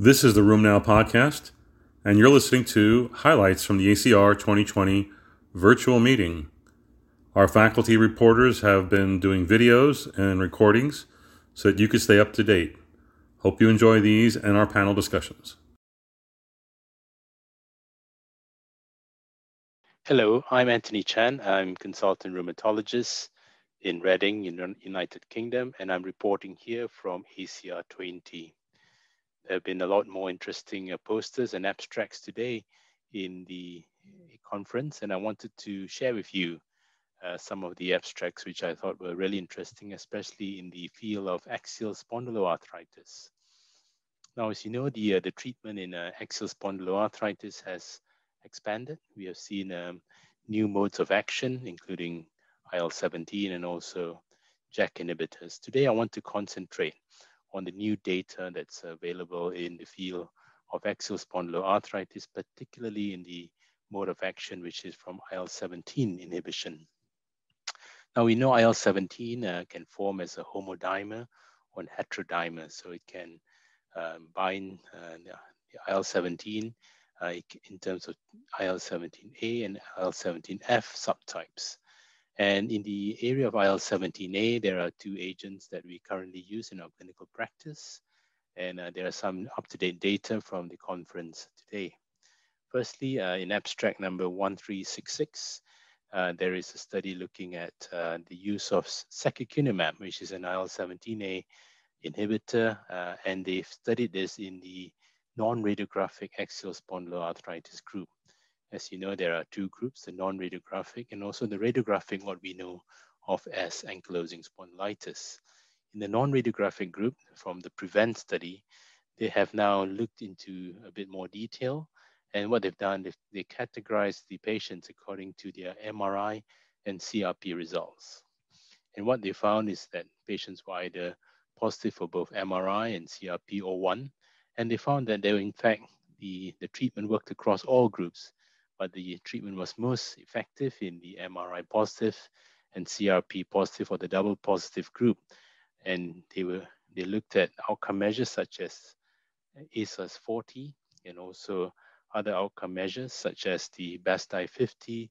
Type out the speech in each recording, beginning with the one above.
This is the RheumNow podcast, and you're listening to highlights from the ACR 2020 virtual meeting. Our faculty reporters have been doing videos and recordings so that you can stay up to date. Hope you enjoy these and our panel discussions. Hello, I'm Anthony Chan. I'm consultant rheumatologist in Reading, in United Kingdom, and I'm reporting here from ACR 20. There have been a lot more interesting uh, posters and abstracts today in the conference, and I wanted to share with you uh, some of the abstracts which I thought were really interesting, especially in the field of axial spondyloarthritis. Now, as you know, the, uh, the treatment in uh, axial spondyloarthritis has expanded. We have seen um, new modes of action, including IL-17 and also JAK inhibitors. Today, I want to concentrate on the new data that's available in the field of axial spondyloarthritis, particularly in the mode of action, which is from IL-17 inhibition. Now we know IL-17 uh, can form as a homodimer or an heterodimer, so it can um, bind uh, the IL-17 uh, in terms of IL-17A and IL-17F subtypes. And in the area of IL-17A, there are two agents that we currently use in our clinical practice. And uh, there are some up-to-date data from the conference today. Firstly, uh, in abstract number 1366, uh, there is a study looking at uh, the use of secukinumab, which is an IL-17A inhibitor, uh, and they've studied this in the non-radiographic axial spondyloarthritis group. As you know, there are two groups, the non-radiographic and also the radiographic, what we know of as ankylosing spondylitis. In the non-radiographic group from the PREVENT study, they have now looked into a bit more detail. And what they've done, they, they categorized the patients according to their MRI and CRP results. And what they found is that patients were either positive for both MRI and CRP or one. And they found that they were, in fact, the, the treatment worked across all groups but the treatment was most effective in the MRI positive and CRP positive or the double positive group. And they were they looked at outcome measures such as ASAS 40 and also other outcome measures such as the BASDAI 50,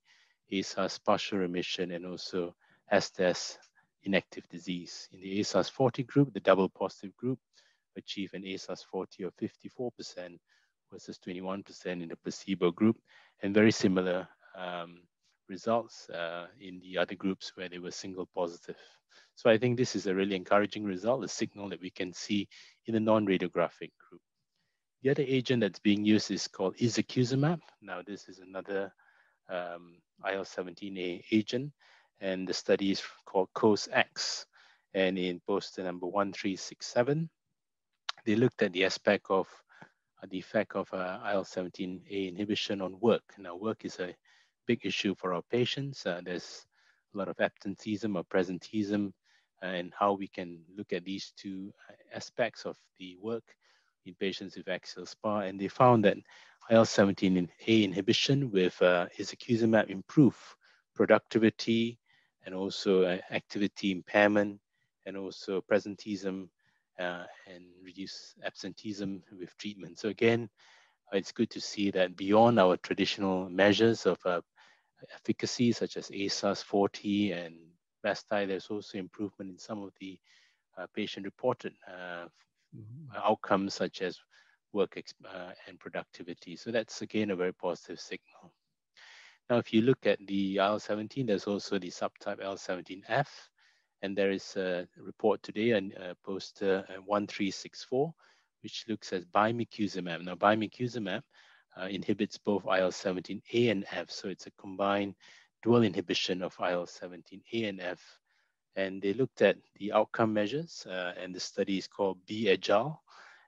ASAS partial remission, and also ASDAS inactive disease. In the ASAS 40 group, the double positive group achieved an ASAS 40 of 54% versus 21% in the placebo group, and very similar um, results uh, in the other groups where they were single positive. So I think this is a really encouraging result, a signal that we can see in the non-radiographic group. The other agent that's being used is called ixekizumab. Now this is another um, IL-17A agent, and the study is called COAST-X. And in poster number 1367, they looked at the aspect of the effect of uh, IL-17A inhibition on work. Now, work is a big issue for our patients. Uh, there's a lot of absenteeism or presenteeism, uh, and how we can look at these two aspects of the work in patients with axial SPA. And they found that IL-17A inhibition with uh, improve productivity and also uh, activity impairment and also presenteeism uh, and reduce absenteeism with treatment. So again, it's good to see that beyond our traditional measures of uh, efficacy, such as ASAS 40 and BASDAI, there's also improvement in some of the uh, patient-reported uh, outcomes, such as work uh, and productivity. So that's again a very positive signal. Now, if you look at the IL-17, there's also the subtype IL-17F, and there is a report today, a poster uh, 1364, which looks at bimekizumab. Now, bimekizumab uh, inhibits both IL-17A and F, so it's a combined dual inhibition of IL-17A and F. And they looked at the outcome measures, uh, and the study is called Be Agile.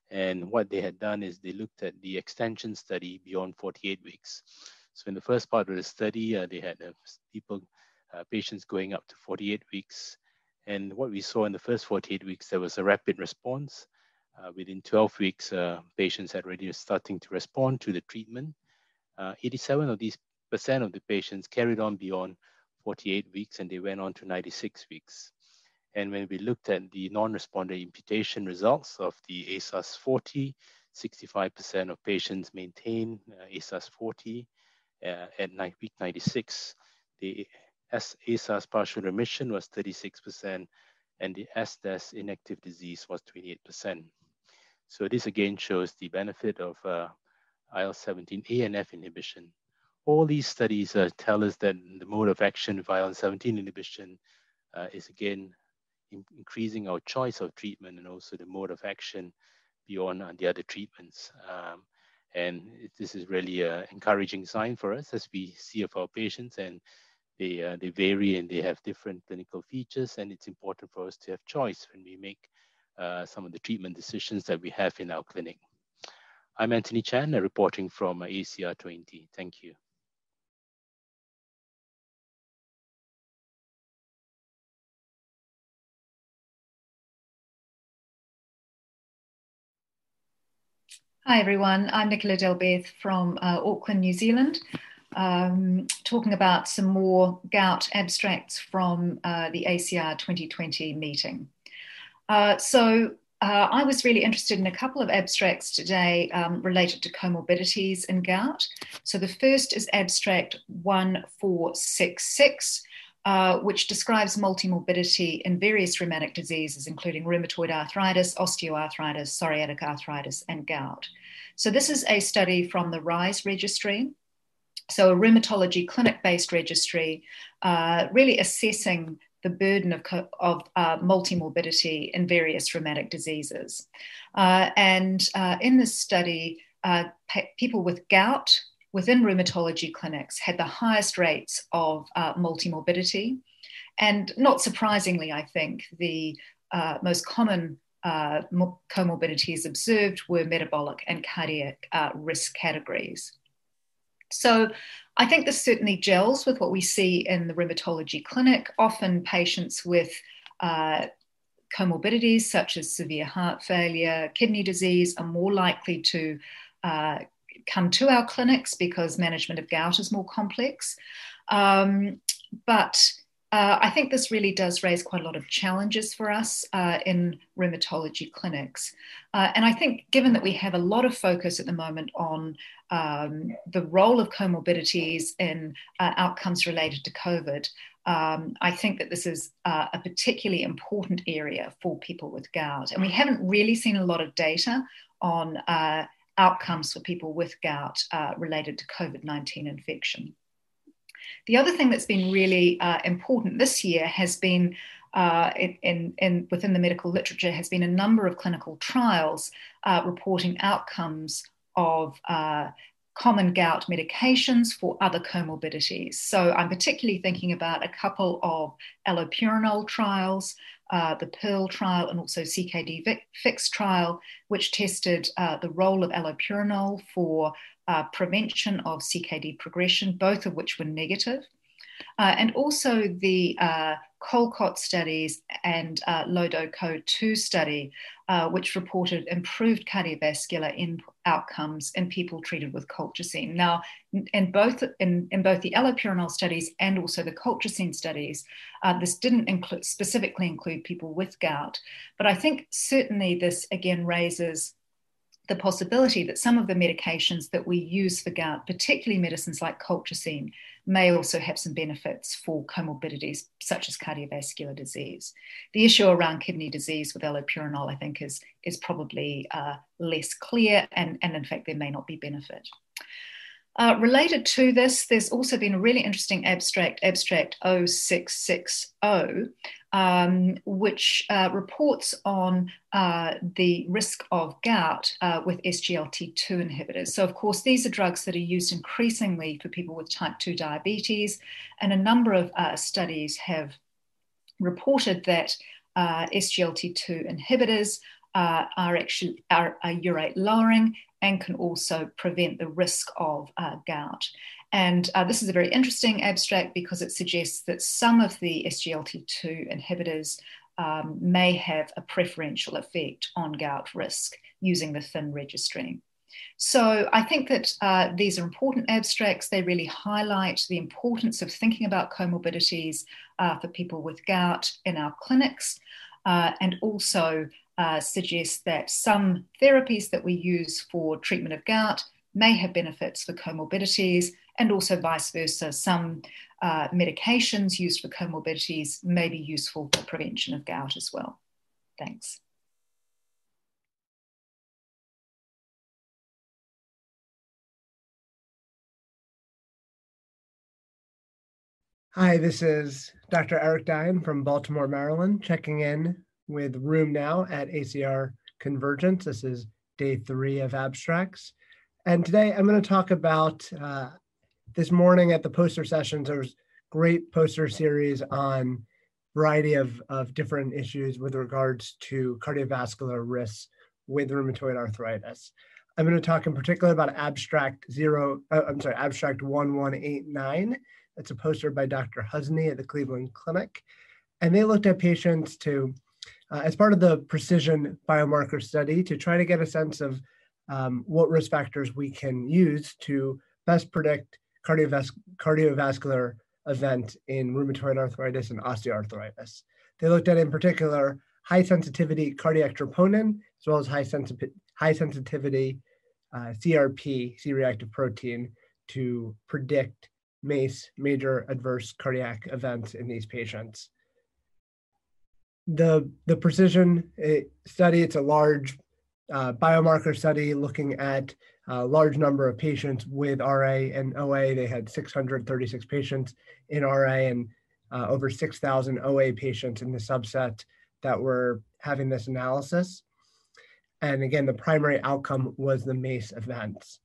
And what they had done is they looked at the extension study beyond 48 weeks. So in the first part of the study, uh, they had uh, people, uh, patients going up to 48 weeks, and what we saw in the first 48 weeks, there was a rapid response. Uh, within 12 weeks, uh, patients had already starting to respond to the treatment. Uh, 87 of these percent of the patients carried on beyond 48 weeks and they went on to 96 weeks. And when we looked at the non-responder imputation results of the ASAS 40, 65% of patients maintain uh, ASAS 40 uh, at week 96. ASAS partial remission was 36%, and the SDAS inactive disease was 28%. So this again shows the benefit of uh, IL-17A and F inhibition. All these studies uh, tell us that the mode of action of IL-17 inhibition uh, is again in increasing our choice of treatment and also the mode of action beyond uh, the other treatments. Um, and this is really an encouraging sign for us as we see of our patients and they, uh, they vary and they have different clinical features and it's important for us to have choice when we make uh, some of the treatment decisions that we have in our clinic. I'm Anthony Chan, reporting from ACR 20. Thank you. Hi everyone, I'm Nicola Dalbeth from uh, Auckland, New Zealand, um, talking about some more gout abstracts from uh, the ACR 2020 meeting. Uh, so uh, I was really interested in a couple of abstracts today um, related to comorbidities in gout. So the first is abstract 1466, uh, which describes multimorbidity in various rheumatic diseases, including rheumatoid arthritis, osteoarthritis, psoriatic arthritis, and gout. So this is a study from the RISE registry. So a rheumatology clinic-based registry, uh, really assessing the burden of, of uh, multimorbidity in various rheumatic diseases. Uh, and uh, in this study, uh, people with gout within rheumatology clinics had the highest rates of uh, multimorbidity. And not surprisingly, I think the most common comorbidities observed were metabolic and cardiac risk categories. So I think this certainly gels with what we see in the rheumatology clinic. Often patients with uh, comorbidities such as severe heart failure, kidney disease are more likely to uh, come to our clinics because management of gout is more complex. Um, but uh, I think this really does raise quite a lot of challenges for us uh, in rheumatology clinics. Uh, and I think, given that we have a lot of focus at the moment on um, the role of comorbidities in uh, outcomes related to COVID, um, I think that this is uh, a particularly important area for people with gout. And we haven't really seen a lot of data on uh, outcomes for people with gout related to COVID 19 infection. The other thing that's been really uh, important this year has been uh, in, in, within the medical literature has been a number of clinical trials uh, reporting outcomes of uh, common gout medications for other comorbidities. So I'm particularly thinking about a couple of allopurinol trials, uh, the PEARL trial and also CKD FIX trial, which tested uh, the role of allopurinol for uh, prevention of CKD progression, both of which were negative. Uh, and also the uh, COLCOT studies and uh, LoDoCo 2 study, uh, which reported improved cardiovascular in outcomes in people treated with colchicine. Now, in both, in, in both the allopurinol studies and also the colchicine studies, uh, this didn't include, specifically include people with gout. But I think certainly this again raises the possibility that some of the medications that we use for gout, particularly medicines like colchicine, may also have some benefits for comorbidities such as cardiovascular disease. The issue around kidney disease with allopurinol, I think, is, is probably uh, less clear, and, and in fact, there may not be benefit. Uh, related to this, there's also been a really interesting abstract, abstract 0660, um, which uh, reports on uh, the risk of gout uh, with SGLT2 inhibitors. So, of course, these are drugs that are used increasingly for people with type 2 diabetes, and a number of uh, studies have reported that uh, SGLT2 inhibitors uh, are actually are, are urate lowering and can also prevent the risk of gout. And uh, this is a very interesting abstract because it suggests that some of the SGLT2 inhibitors um, may have a preferential effect on gout risk using the THIN registry. So I think that uh, these are important abstracts. They really highlight the importance of thinking about comorbidities uh, for people with gout in our clinics, uh, and also uh, suggest that some therapies that we use for treatment of gout may have benefits for comorbidities, and also vice versa. Some uh, medications used for comorbidities may be useful for prevention of gout as well. Thanks. Hi, this is Dr. Eric Dein from Baltimore, Maryland, checking in with RheumNow at ACR Convergence. This is day three of abstracts. And today I'm going to talk about uh, this morning at the poster sessions, there was great poster series on variety of, of different issues with regards to cardiovascular risks with rheumatoid arthritis. I'm going to talk in particular about abstract zero, uh, I'm sorry, abstract 1189 it's a poster by Dr. Husni at the Cleveland Clinic. And they looked at patients to, uh, as part of the precision biomarker study, to try to get a sense of um, what risk factors we can use to best predict cardiovas- cardiovascular event in rheumatoid arthritis and osteoarthritis. They looked at, in particular, high sensitivity cardiac troponin, as well as high, sensi- high sensitivity uh, CRP, C reactive protein, to predict MACE, major adverse cardiac events in these patients. The, the precision eh, study, it's a large uh, biomarker study looking at a large number of patients with RA and OA. They had 636 patients in RA and uh, over 6,000 OA patients in the subset that were having this analysis. And again, the primary outcome was the MACE events.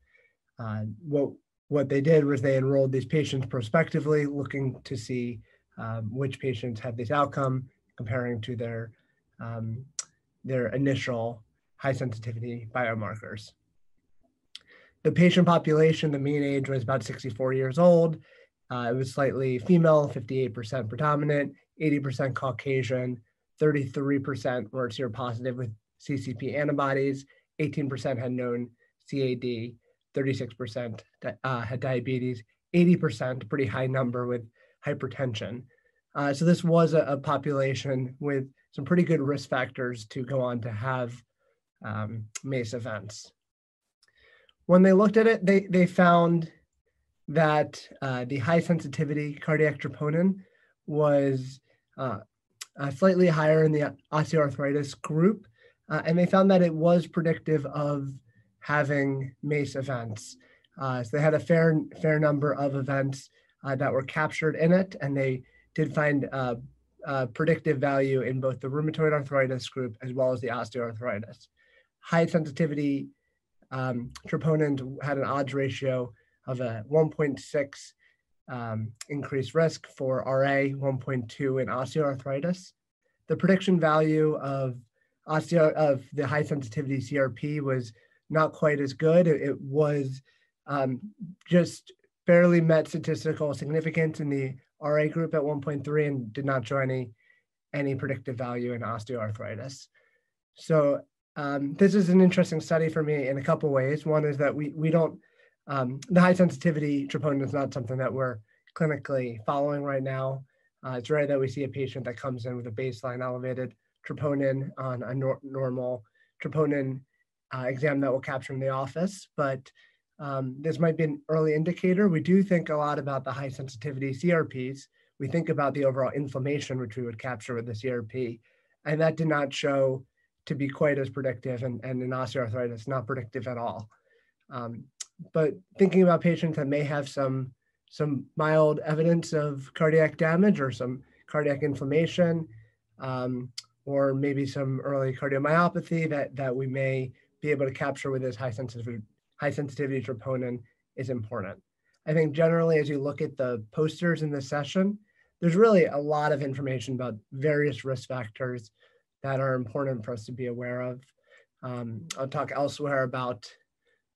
Uh, what what they did was they enrolled these patients prospectively, looking to see um, which patients had this outcome, comparing to their um, their initial high sensitivity biomarkers. The patient population, the mean age was about 64 years old. Uh, it was slightly female, 58% predominant, 80% Caucasian, 33% were seropositive with CCP antibodies, 18% had known CAD, 36% uh, had diabetes, 80%, pretty high number with hypertension. Uh, so this was a, a, population with some pretty good risk factors to go on to have um, MACE events. When they looked at it, they, they found that uh, the high sensitivity cardiac troponin was uh, uh, slightly higher in the osteoarthritis group, uh, and they found that it was predictive of having MACE events. Uh, so they had a fair fair number of events uh, that were captured in it, and they did find predictive value in both the rheumatoid arthritis group as well as the osteoarthritis. High sensitivity um, troponins had an odds ratio of a 1.6 um, increased risk for RA, 1.2 in osteoarthritis. The prediction value of osteo of the high sensitivity CRP was not quite as good. It, it was um, just barely met statistical significance in the RA group at 1.3 and did not show any, any predictive value in osteoarthritis. So um, this is an interesting study for me in a couple ways. One is that we, we don't, um, the high sensitivity troponin is not something that we're clinically following right now. Uh, it's rare that we see a patient that comes in with a baseline elevated troponin on a nor normal troponin uh, exam that we'll capture in the office, but um, this might be an early indicator. We do think a lot about the high sensitivity CRPs. We think about the overall inflammation, which we would capture with the CRP, and that did not show to be quite as predictive, and, and in osteoarthritis, not predictive at all. Um, but thinking about patients that may have some some mild evidence of cardiac damage or some cardiac inflammation, um, or maybe some early cardiomyopathy that that we may be able to capture with this high sensitivity, high sensitivity troponin is important. I think generally, as you look at the posters in this session, there's really a lot of information about various risk factors that are important for us to be aware of. Um, I'll talk elsewhere about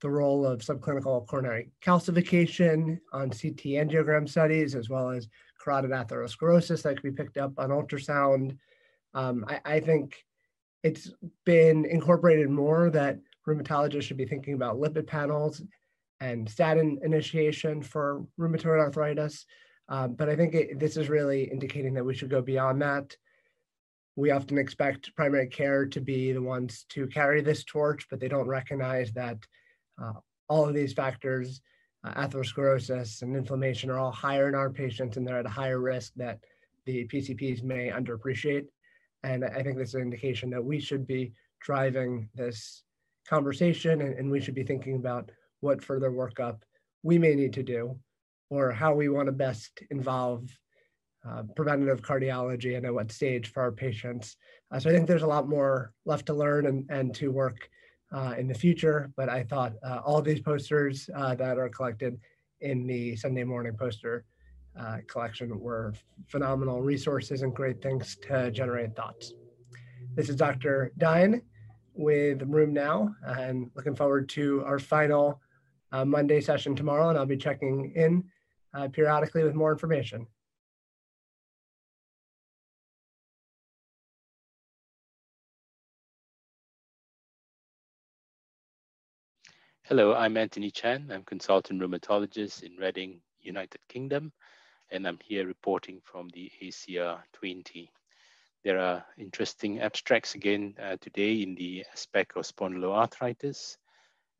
the role of subclinical coronary calcification on CT angiogram studies, as well as carotid atherosclerosis that can be picked up on ultrasound. Um, I, I, think it's been incorporated more that rheumatologists should be thinking about lipid panels and statin initiation for rheumatoid arthritis. Um, but I think it, this is really indicating that we should go beyond that. We often expect primary care to be the ones to carry this torch, but they don't recognize that uh, all of these factors, uh, atherosclerosis and inflammation, are all higher in our patients, and they're at a higher risk that the PCPs may underappreciate. And I think this is an indication that we should be driving this conversation and, and we should be thinking about what further workup we may need to do or how we want to best involve uh, preventative cardiology and at what stage for our patients. Uh, so I think there's a lot more left to learn and, and to work uh, in the future, but I thought uh, all these posters uh, that are collected in the Sunday morning poster uh, collection were phenomenal resources and great things to generate thoughts. This is Dr. Dein with RheumNow and looking forward to our final Monday session tomorrow, and I'll be checking in periodically with more information. Hello, I'm Anthony Chan. I'm consultant rheumatologist in Reading, United Kingdom, and I'm here reporting from the ACR 20. There are interesting abstracts again uh, today in the aspect of spondyloarthritis,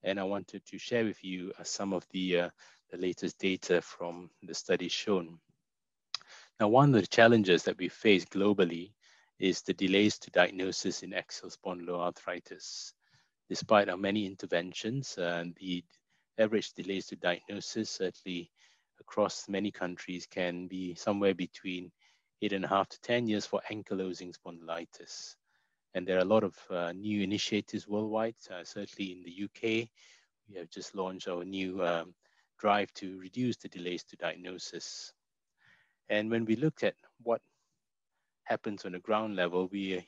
and I wanted to share with you uh, some of the, uh, the latest data from the study shown. Now, one of the challenges that we face globally is the delays to diagnosis in axial spondyloarthritis. Despite our many interventions, uh, the average delays to diagnosis, certainly across many countries, can be somewhere between eight and a half to 10 years for ankylosing spondylitis. And there are a lot of uh, new initiatives worldwide. Uh, certainly in the UK, we have just launched our new um, drive to reduce the delays to diagnosis. And when we look at what happens on the ground level, we,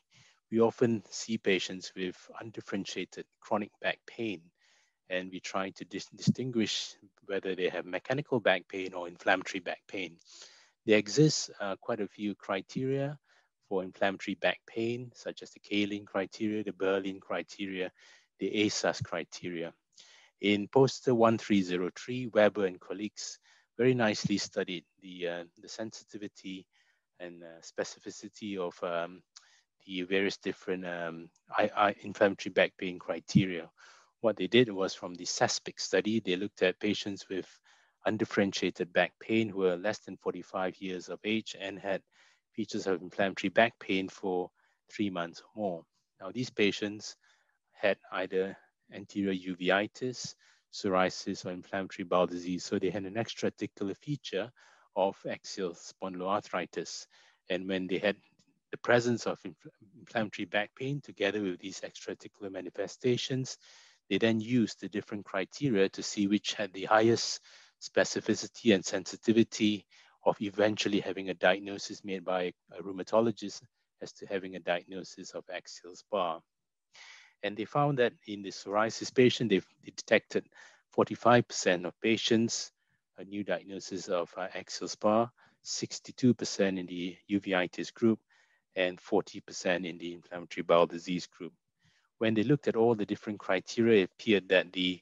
we often see patients with undifferentiated chronic back pain. And we try to dis distinguish whether they have mechanical back pain or inflammatory back pain. There exists uh, quite a few criteria for inflammatory back pain, such as the Calin criteria, the Berlin criteria, the ASAS criteria. In poster 1303, Weber and colleagues very nicely studied the, uh, the sensitivity and uh, specificity of um, the various different um, I, inflammatory back pain criteria. What they did was from the SASPIC study, they looked at patients with undifferentiated back pain who were less than 45 years of age and had features of inflammatory back pain for three months or more. Now, these patients had either anterior uveitis, psoriasis, or inflammatory bowel disease. So they had an extra-articular feature of axial spondyloarthritis. And when they had the presence of inflammatory back pain together with these extra-articular manifestations, they then used the different criteria to see which had the highest specificity and sensitivity of eventually having a diagnosis made by a rheumatologist as to having a diagnosis of axial SPA. And they found that in the psoriasis patient, they detected 45% of patients a new diagnosis of uh, axial SPA, 62% in the uveitis group, and 40% in the inflammatory bowel disease group. When they looked at all the different criteria, it appeared that the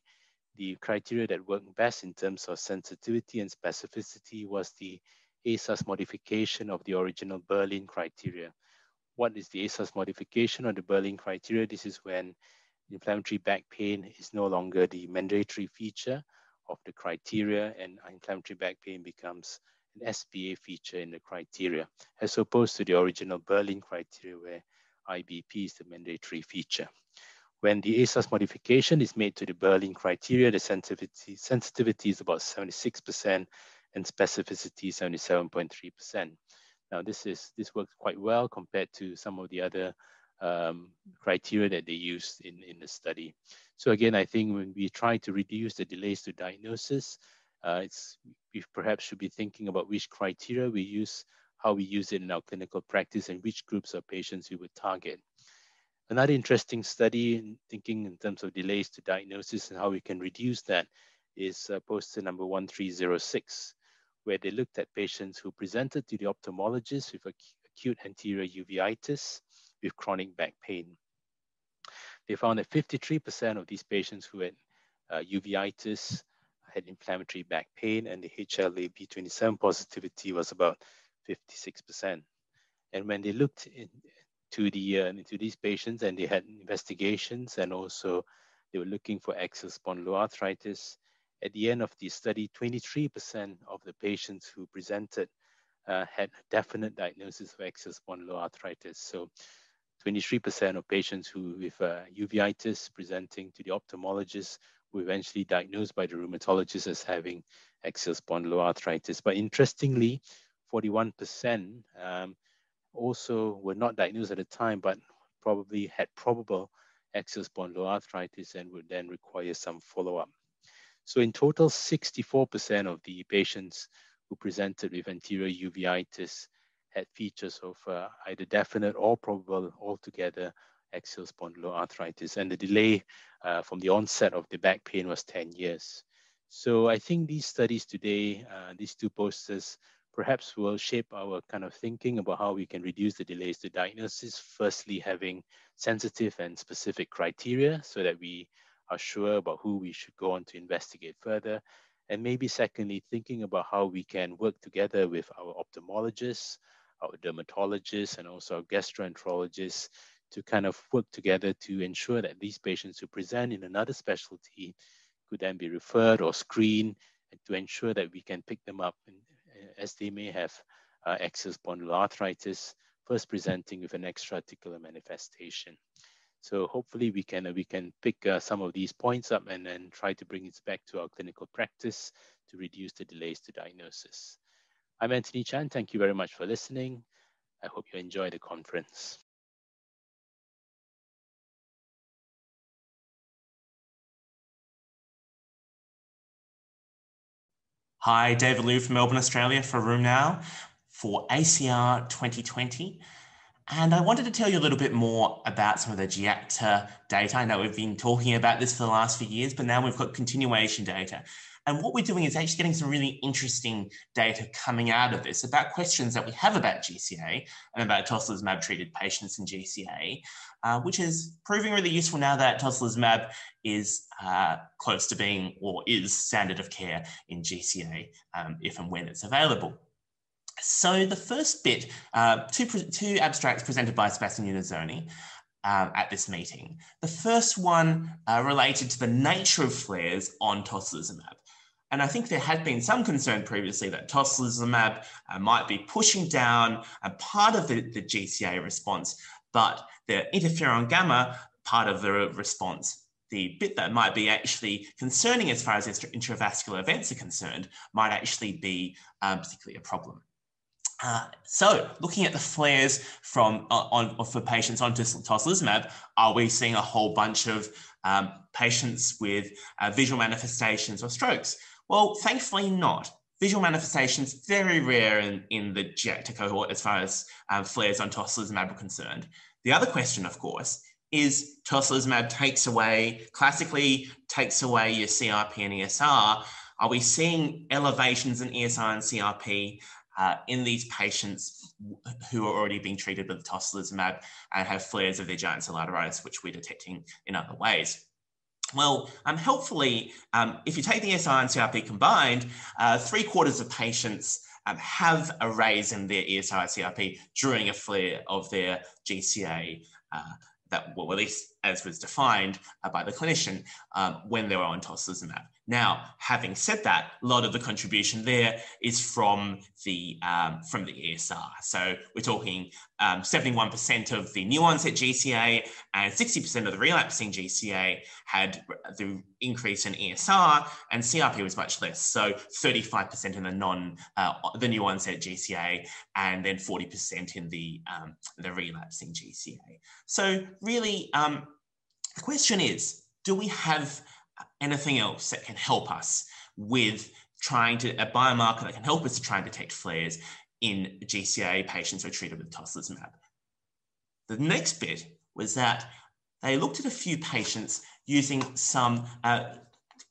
the criteria that worked best in terms of sensitivity and specificity was the ASAS modification of the original Berlin criteria. What is the ASAS modification of the Berlin criteria? This is when inflammatory back pain is no longer the mandatory feature of the criteria and inflammatory back pain becomes an SPA feature in the criteria, as opposed to the original Berlin criteria where IBP is the mandatory feature. When the ASAS modification is made to the Berlin criteria, the sensitivity, sensitivity is about 76% and specificity 77.3%. Now this is this works quite well compared to some of the other um, criteria that they used in, in the study. So again, I think when we try to reduce the delays to diagnosis, uh, it's we perhaps should be thinking about which criteria we use, how we use it in our clinical practice, and which groups of patients we would target. Another interesting study in thinking in terms of delays to diagnosis and how we can reduce that is uh, poster number 1306, where they looked at patients who presented to the ophthalmologist with acute anterior uveitis with chronic back pain. they found that 53% of these patients who had uh, uveitis had inflammatory back pain, and the HLA-B27 positivity was about 56%. And when they looked into the uh, into these patients, and they had investigations, and also they were looking for axial spondyloarthritis. At the end of the study, 23% of the patients who presented uh, had a definite diagnosis of axial spondyloarthritis. So 23% of patients who with uh, uveitis presenting to the ophthalmologist were eventually diagnosed by the rheumatologist as having axial spondyloarthritis. But interestingly, 41% um, also were not diagnosed at the time, but probably had probable axial spondyloarthritis and would then require some follow-up. So in total, 64% of the patients who presented with anterior uveitis had features of uh, either definite or probable altogether axial spondyloarthritis. And the delay uh, from the onset of the back pain was 10 years. So I think these studies today, uh, these two posters, perhaps will shape our kind of thinking about how we can reduce the delays to diagnosis. Firstly, having sensitive and specific criteria so that we are sure about who we should go on to investigate further. And maybe secondly, thinking about how we can work together with our ophthalmologists, our dermatologists, and also our gastroenterologists to kind of work together to ensure that these patients who present in another specialty could then be referred or screened to ensure that we can pick them up and, uh, as they may have uh, axial spondyloarthritis, first presenting with an extra-articular manifestation. So hopefully we can uh, we can pick uh, some of these points up and then try to bring it back to our clinical practice to reduce the delays to diagnosis. I'm Anthony Chan. Thank you very much for listening. I hope you enjoy the conference. Hi, David Liew from Melbourne, Australia for RheumNow for ACR 2020. And I wanted to tell you a little bit more about some of the GIACTA data. I know we've been talking about this for the last few years, but now we've got continuation data. And what we're doing is actually getting some really interesting data coming out of this about questions that we have about GCA and about tocilizumab treated patients in GCA, uh, which is proving really useful now that tocilizumab is uh, close to being or is standard of care in GCA um, if and when it's available. So the first bit, uh, two, two abstracts presented by Sebastian Unizony uh, at this meeting. The first one uh, related to the nature of flares on tocilizumab. And I think there had been some concern previously that tocilizumab uh, might be pushing down a part of the, the GCA response, but the interferon gamma part of the response the bit that might be actually concerning as far as intravascular events are concerned might actually be um, particularly a problem. Uh, so, looking at the flares from uh, on, for patients on tocilizumab, are we seeing a whole bunch of um, patients with uh, visual manifestations or strokes? Well, thankfully not. Visual manifestations very rare in, in the GIACTA cohort as far as um, flares on tocilizumab are concerned. The other question, of course, is tocilizumab takes away, classically takes away your CRP and ESR. Are we seeing elevations in ESR and CRP uh, in these patients who are already being treated with tocilizumab and have flares of their giant cell which we're detecting in other ways? Well, um, helpfully, um, if you take the SI and CRP combined, uh, three quarters of patients um, have a raise in their ESR CRP during a flare of their GCA uh, that, well, at least as was defined uh, by the clinician um, when they were on tocilizumab. Now, having said that, a lot of the contribution there is from the um, from the ESR. So we're talking 71% um, of the new onset GCA and 60% of the relapsing GCA had the increase in ESR, and CRP was much less. So 35% in the non uh, the new onset GCA, and then 40% in the um, the relapsing GCA. So really, um, the question is, do we have anything else that can help us with trying to, a biomarker that can help us to try and detect flares in GCA patients who are treated with tocilizumab. The next bit was that they looked at a few patients using some uh,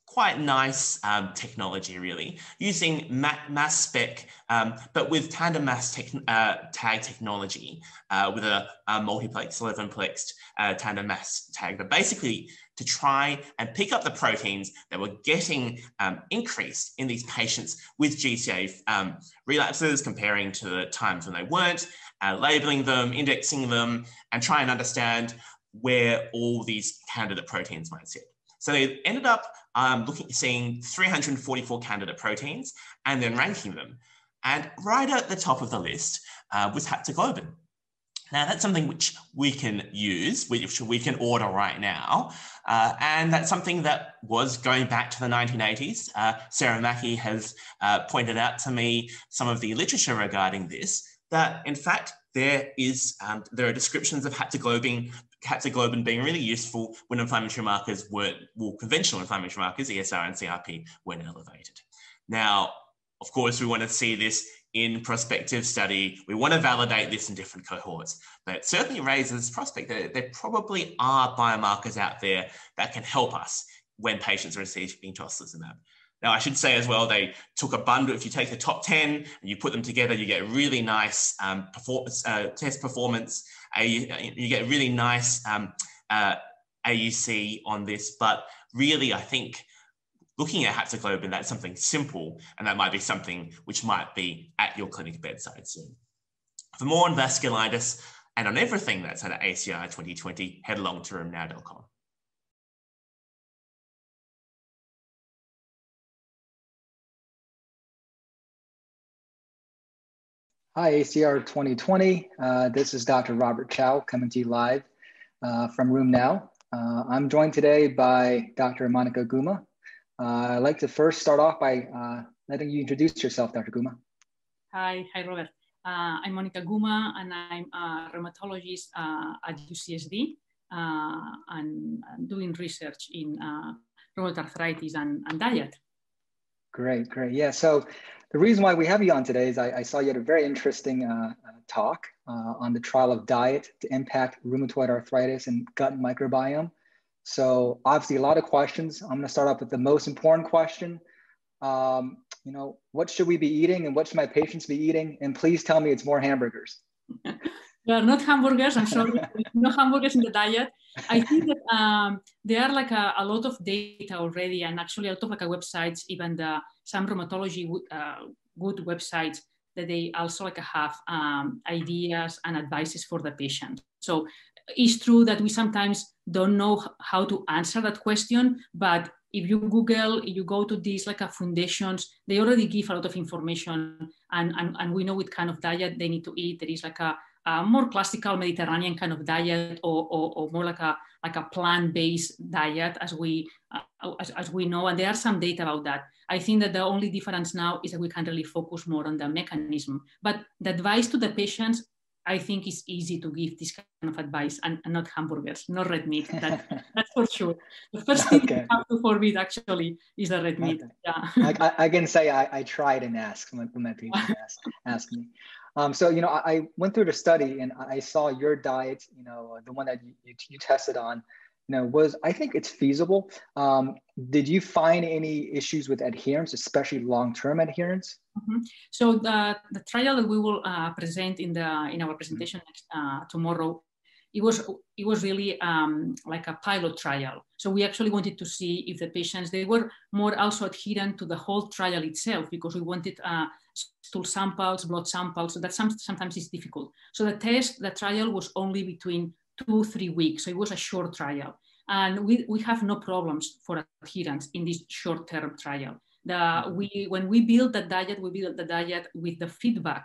quite nice um, technology, really, using mass spec, um, but with tandem mass uh, tag technology, uh, with a, a, multiplex, 11 plexed uh, tandem mass tag, but basically to try and pick up the proteins that were getting um, increased in these patients with GCA um, relapses, comparing to the times when they weren't, uh, labeling them, indexing them, and try and understand where all these candidate proteins might sit. So they ended up um, looking, seeing 344 candidate proteins and then ranking them. And right at the top of the list uh, was haptoglobin. Now that's something which we can use, which we can order right now. Uh, and that's something that was going back to the 1980s. Uh, Sarah Mackie has uh, pointed out to me some of the literature regarding this, that in fact, there is um, there are descriptions of haptoglobin haptoglobin being really useful when inflammatory markers weren't, well, conventional inflammatory markers, ESR and CRP, weren't elevated. Now, of course, we want to see this in prospective study. We want to validate this in different cohorts, but it certainly raises prospect that there probably are biomarkers out there that can help us when patients are receiving tocilizumab. Now, I should say as well, they took a bundle. If you take the top 10 and you put them together, you get really nice um, uh, test performance. Uh, you get really nice um, uh, AUC on this. But really, I think looking at haptoglobin, that's something simple, and that might be something which might be at your clinic bedside soon. For more on vasculitis and on everything that's at ACR 2020, head along to rheumnow.com. Hi, ACR 2020. Uh, this is Dr. Robert Chow coming to you live uh, from RheumNow. Uh, I'm joined today by Dr. Monica Guma. Uh, I'd like to first start off by uh, letting you introduce yourself, Dr. Guma. Hi, hi, Robert. Uh, I'm Monica Guma, and I'm a rheumatologist at UCSD, and doing research in rheumatoid arthritis and, and diet. Great, great. Yeah, so the reason why we have you on today is I, I saw you had a very interesting uh, uh, talk uh, on the trial of diet to impact rheumatoid arthritis and gut microbiome. So obviously a lot of questions. I'm gonna start off with the most important question. Um, you know, what should we be eating and what should my patients be eating? And please tell me it's more hamburgers. They are not hamburgers. I'm sorry, no hamburgers in the diet. I think that um, there are like a, a, lot of data already, and actually a lot of like a websites, even the some rheumatology uh, good websites that they also like have um, ideas and advices for the patient. So it's true that we sometimes don't know how to answer that question, but if you Google, you go to these like a foundations, they already give a lot of information and, and, and we know what kind of diet they need to eat. There is like a a more classical Mediterranean kind of diet or, or, or more like a, like a plant-based diet as we, uh, as, as we know, and there are some data about that. I think that the only difference now is that we can really focus more on the mechanism. But the advice to the patients, I think is easy to give this kind of advice and, and not hamburgers, not red meat. That, that's for sure. The first thing okay. you have to forbid actually is the red meat. Okay. Yeah. I, I, can say I, I tried and asked when, when my patients ask, ask me. Um, so, you know, I, I, went through the study and I saw your diet, you know, the one that you, you, you tested on, you know, was, I think it's feasible. Um, did you find any issues with adherence, especially long-term adherence? Mm-hmm. So the, the trial that we will uh, present in, the, in our presentation next, uh, tomorrow it was it was really um, like a pilot trial. So we actually wanted to see if the patients they were more also adherent to the whole trial itself because we wanted uh, stool samples, blood samples. So that some, sometimes is difficult. So the test, the trial was only between two three weeks. So it was a short trial, and we we have no problems for adherence in this short term trial. The, we when we build the diet, we build the diet with the feedback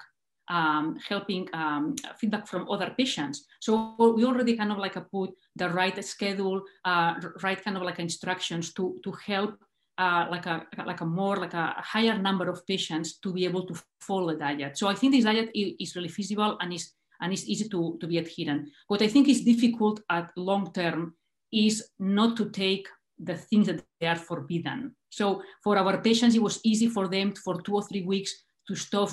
um, helping um, feedback from other patients. So we already kind of like put the right schedule, uh, right kind of like instructions to, to help uh, like a like a more like a higher number of patients to be able to follow the diet. So I think this diet is really feasible and is and is easy to, to be adherent. What I think is difficult at long term is not to take the things that they are forbidden. So for our patients, it was easy for them for two or three weeks to stop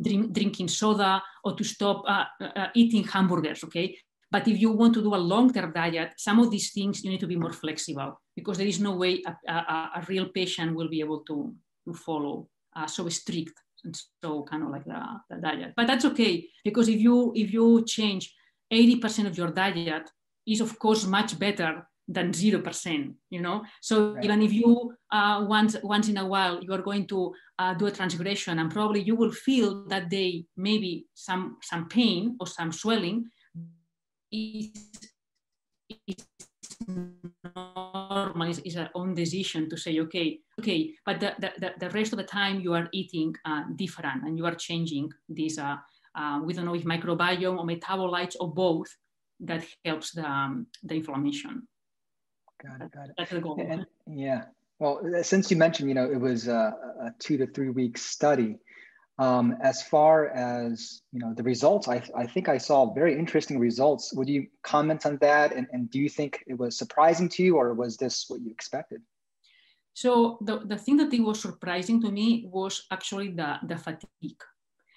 drink, drinking soda or to stop uh, uh, eating hamburgers, okay? But if you want to do a long-term diet, some of these things you need to be more flexible because there is no way a, a, a real patient will be able to, to follow uh, so strict and so kind of like the, the diet. But that's okay because if you if you change 80% of your diet is of course much better than 0% you know so right. even if you uh, once once in a while you are going to uh, do a transgression and probably you will feel that day maybe some some pain or some swelling is, is normal is, is our own decision to say okay okay but the, the, the rest of the time you are eating uh, different and you are changing these uh, uh, we don't know if microbiome or metabolites or both that helps the, um, the inflammation got it got it that's the goal and, yeah well since you mentioned you know it was a, a two to three week study um, as far as you know the results, I, I think I saw very interesting results. Would you comment on that? And, and do you think it was surprising to you, or was this what you expected? So the, the thing that it was surprising to me was actually the, the fatigue.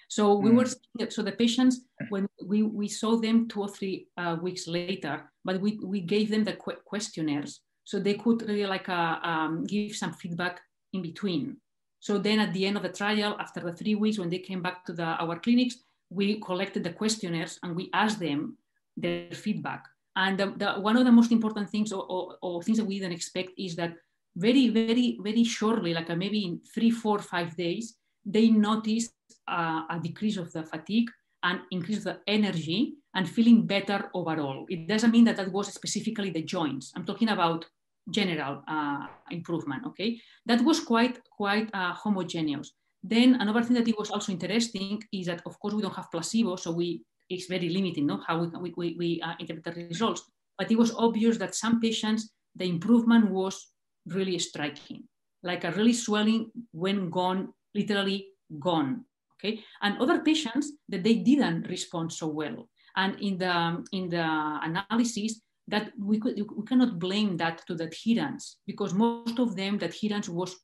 So we mm. were so the patients when we, we saw them two or three uh, weeks later, but we, we gave them the qu- questionnaires so they could really like uh, um, give some feedback in between. So then at the end of the trial, after the three weeks, when they came back to the, our clinics, we collected the questionnaires and we asked them their feedback. And the, the, one of the most important things or, or, or, things that we didn't expect is that very, very, very shortly, like maybe in three, four, five days, they noticed uh, a decrease of the fatigue and increase of the energy and feeling better overall. It doesn't mean that that was specifically the joints. I'm talking about general uh, improvement. Okay, that was quite quite uh, homogeneous. Then another thing that it was also interesting is that of course we don't have placebo, so we it's very limiting, no, how we we, we uh, interpret the results. But it was obvious that some patients the improvement was really striking, like a really swelling when gone, literally gone. Okay, and other patients that they didn't respond so well. And in the in the analysis, that we, could, we cannot blame that to the adherence because most of them, the adherence was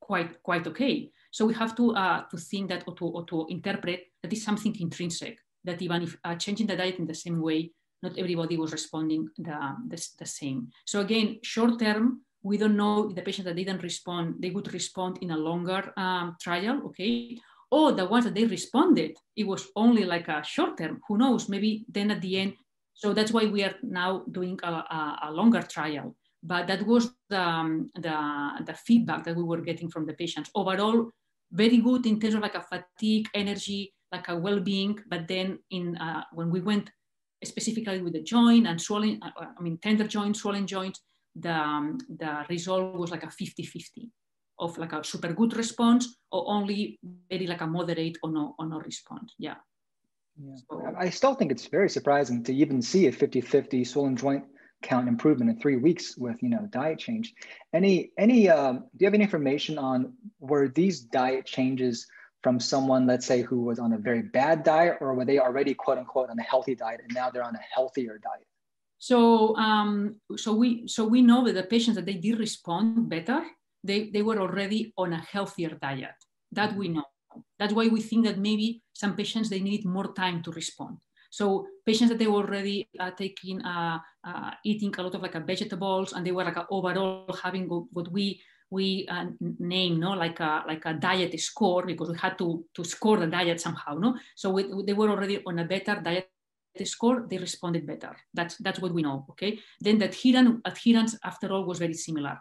quite, quite okay. So we have to, uh, to think that or to, or to interpret that is something intrinsic, that even if uh, changing the diet in the same way, not everybody was responding the, the, the same. So again, short term, we don't know if the patients that didn't respond, they would respond in a longer um, trial, okay? Or the ones that they responded, it was only like a short term, who knows, maybe then at the end so that's why we are now doing a, a, a longer trial. But that was the, um, the, the, feedback that we were getting from the patients. Overall, very good in terms of like a fatigue, energy, like a well-being. But then in uh, when we went specifically with the joint and swollen, uh, I mean tender joint, swollen joint, the, um, the result was like a 50-50 of like a super good response or only very like a moderate or no or no response. Yeah. Yeah. So, I still think it's very surprising to even see a 50-50 swollen joint count improvement in three weeks with you know diet change. Any any um, do you have any information on were these diet changes from someone, let's say, who was on a very bad diet, or were they already quote unquote on a healthy diet and now they're on a healthier diet? So um, so we so we know that the patients that they did respond better, they, they were already on a healthier diet. That we know. That's why we think that maybe some patients, they need more time to respond. So patients that they were already uh, taking, uh, uh, eating a lot of like vegetables and they were like overall having what we we uh, name no like a like a diet score because we had to to score the diet somehow no so we, they were already on a better diet score they responded better that's that's what we know okay then the adherence adherence after all was very similar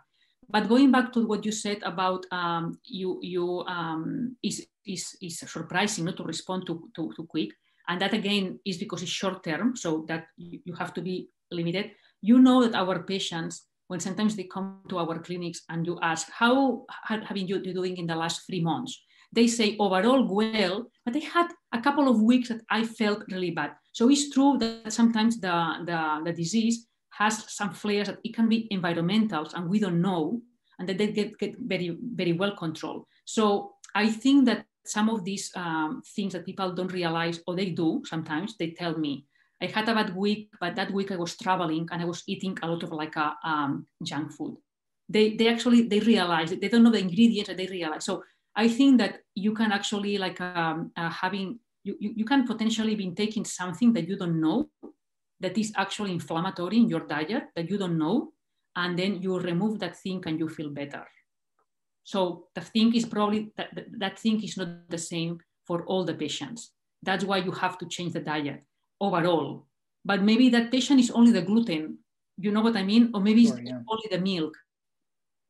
but going back to what you said about um, you, you um, is, is, is surprising not to respond too, too, too quick. And that again is because it's short term, so that you have to be limited. You know that our patients, when sometimes they come to our clinics and you ask, how have you been doing in the last three months? They say overall well, but they had a couple of weeks that I felt really bad. So it's true that sometimes the, the, the disease has some flares that it can be environmental and we don't know, and that they get, get very, very well controlled. So I think that some of these um, things that people don't realize, or they do sometimes, they tell me, I had a bad week, but that week I was traveling and I was eating a lot of like a um, junk food. They, they actually, they realize, they don't know the ingredients and they realize. So I think that you can actually like um, uh, having, you, you, you can potentially be taking something that you don't know that is actually inflammatory in your diet that you don't know, and then you remove that thing and you feel better. So the thing is probably that, that thing is not the same for all the patients. That's why you have to change the diet overall. But maybe that patient is only the gluten. You know what I mean? Or maybe sure, it's yeah. only the milk.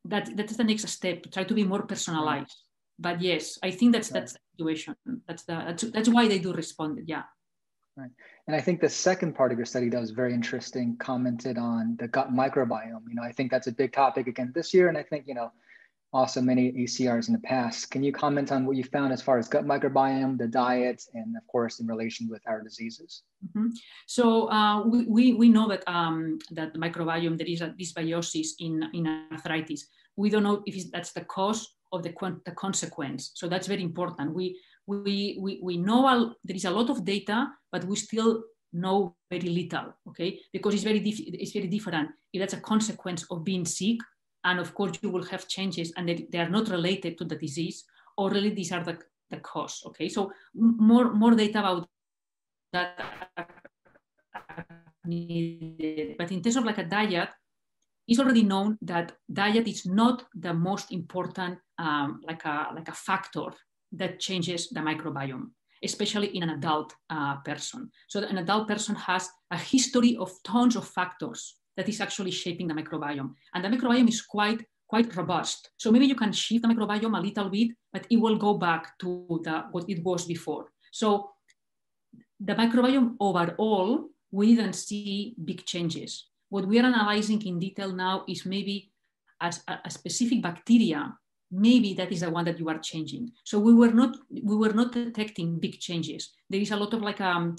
That that's the next step. Try to be more personalized. But yes, I think that's right. that's the situation. That's the that's, that's why they do respond. Yeah. Right. And I think the second part of your study that was very interesting commented on the gut microbiome. You know, I think that's a big topic again this year. And I think, you know, also many ACRs in the past. Can you comment on what you found as far as gut microbiome, the diet, and of course in relation with our diseases? Mm-hmm. So uh, we, we, we know that um, that the microbiome there is a dysbiosis in, in arthritis. We don't know if that's the cause of the, the consequence. So that's very important. We we we, we know there is a lot of data, but we still know very little. Okay, because it's very it's very different if that's a consequence of being sick and of course, you will have changes and they, they are not related to the disease or really these are the, the cause. Okay, so more, more data about that. But in terms of like a diet, it's already known that diet is not the most important um, like, a, like a factor that changes the microbiome, especially in an adult uh, person. So an adult person has a history of tons of factors that is actually shaping the microbiome. And the microbiome is quite, quite robust. So maybe you can shift the microbiome a little bit, but it will go back to the, what it was before. So the microbiome overall, we didn't see big changes. What we are analyzing in detail now is maybe a, a specific bacteria maybe that is the one that you are changing. So we were not we were not detecting big changes. There is a lot of like um,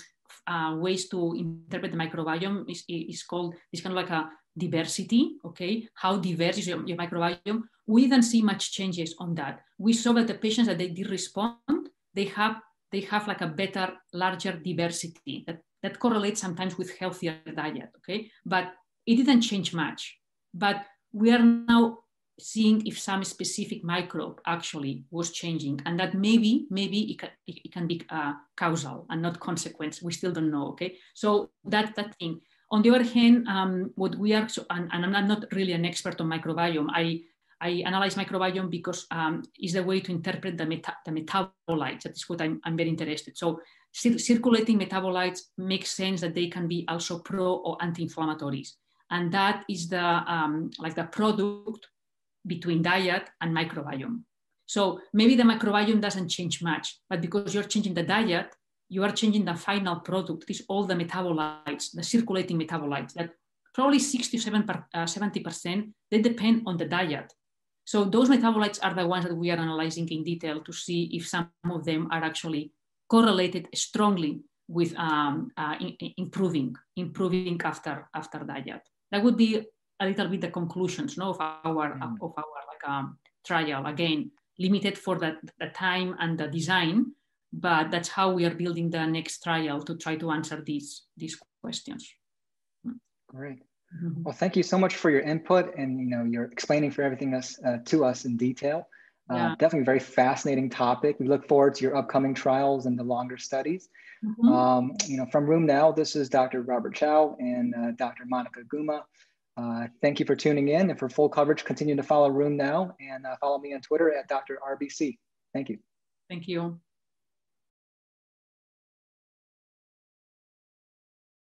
uh, ways to interpret the microbiome is, is called it's kind of like a diversity, okay? How diverse is your, your microbiome? We didn't see much changes on that. We saw that the patients that they did respond, they have they have like a better, larger diversity that, that correlates sometimes with healthier diet, okay? But it didn't change much. But we are now seeing if some specific microbe actually was changing and that maybe maybe it can, it can be uh, causal and not consequence we still don't know okay so that that thing on the other hand um, what we are so, and, and, i'm not really an expert on microbiome i I analyze microbiome because um, it's the way to interpret the, meta- the metabolites. That is what I'm, I'm very interested. So cir- circulating metabolites makes sense that they can be also pro or anti-inflammatories, and that is the um, like the product between diet and microbiome. So maybe the microbiome doesn't change much, but because you're changing the diet, you are changing the final product, is all the metabolites, the circulating metabolites that probably 67 uh, 70%, they depend on the diet. So those metabolites are the ones that we are analyzing in detail to see if some of them are actually correlated strongly with um, uh, in, improving, improving after, after diet. That would be a little bit the conclusions no, of our mm. of our like um, trial. Again, limited for the, the time and the design, but that's how we are building the next trial to try to answer these these questions. Great. Mm-hmm. Well, thank you so much for your input and you know you're explaining for everything us uh, to us in detail. Uh, yeah. Definitely a very fascinating topic. We look forward to your upcoming trials and the longer studies. Mm-hmm. Um, you know, from RheumNow, this is Dr. Robert Chow and uh, Dr. Monica Guma. Uh, thank you for tuning in. And for full coverage, continue to follow RheumNow and uh, follow me on Twitter at Dr. RBC. Thank you. Thank you.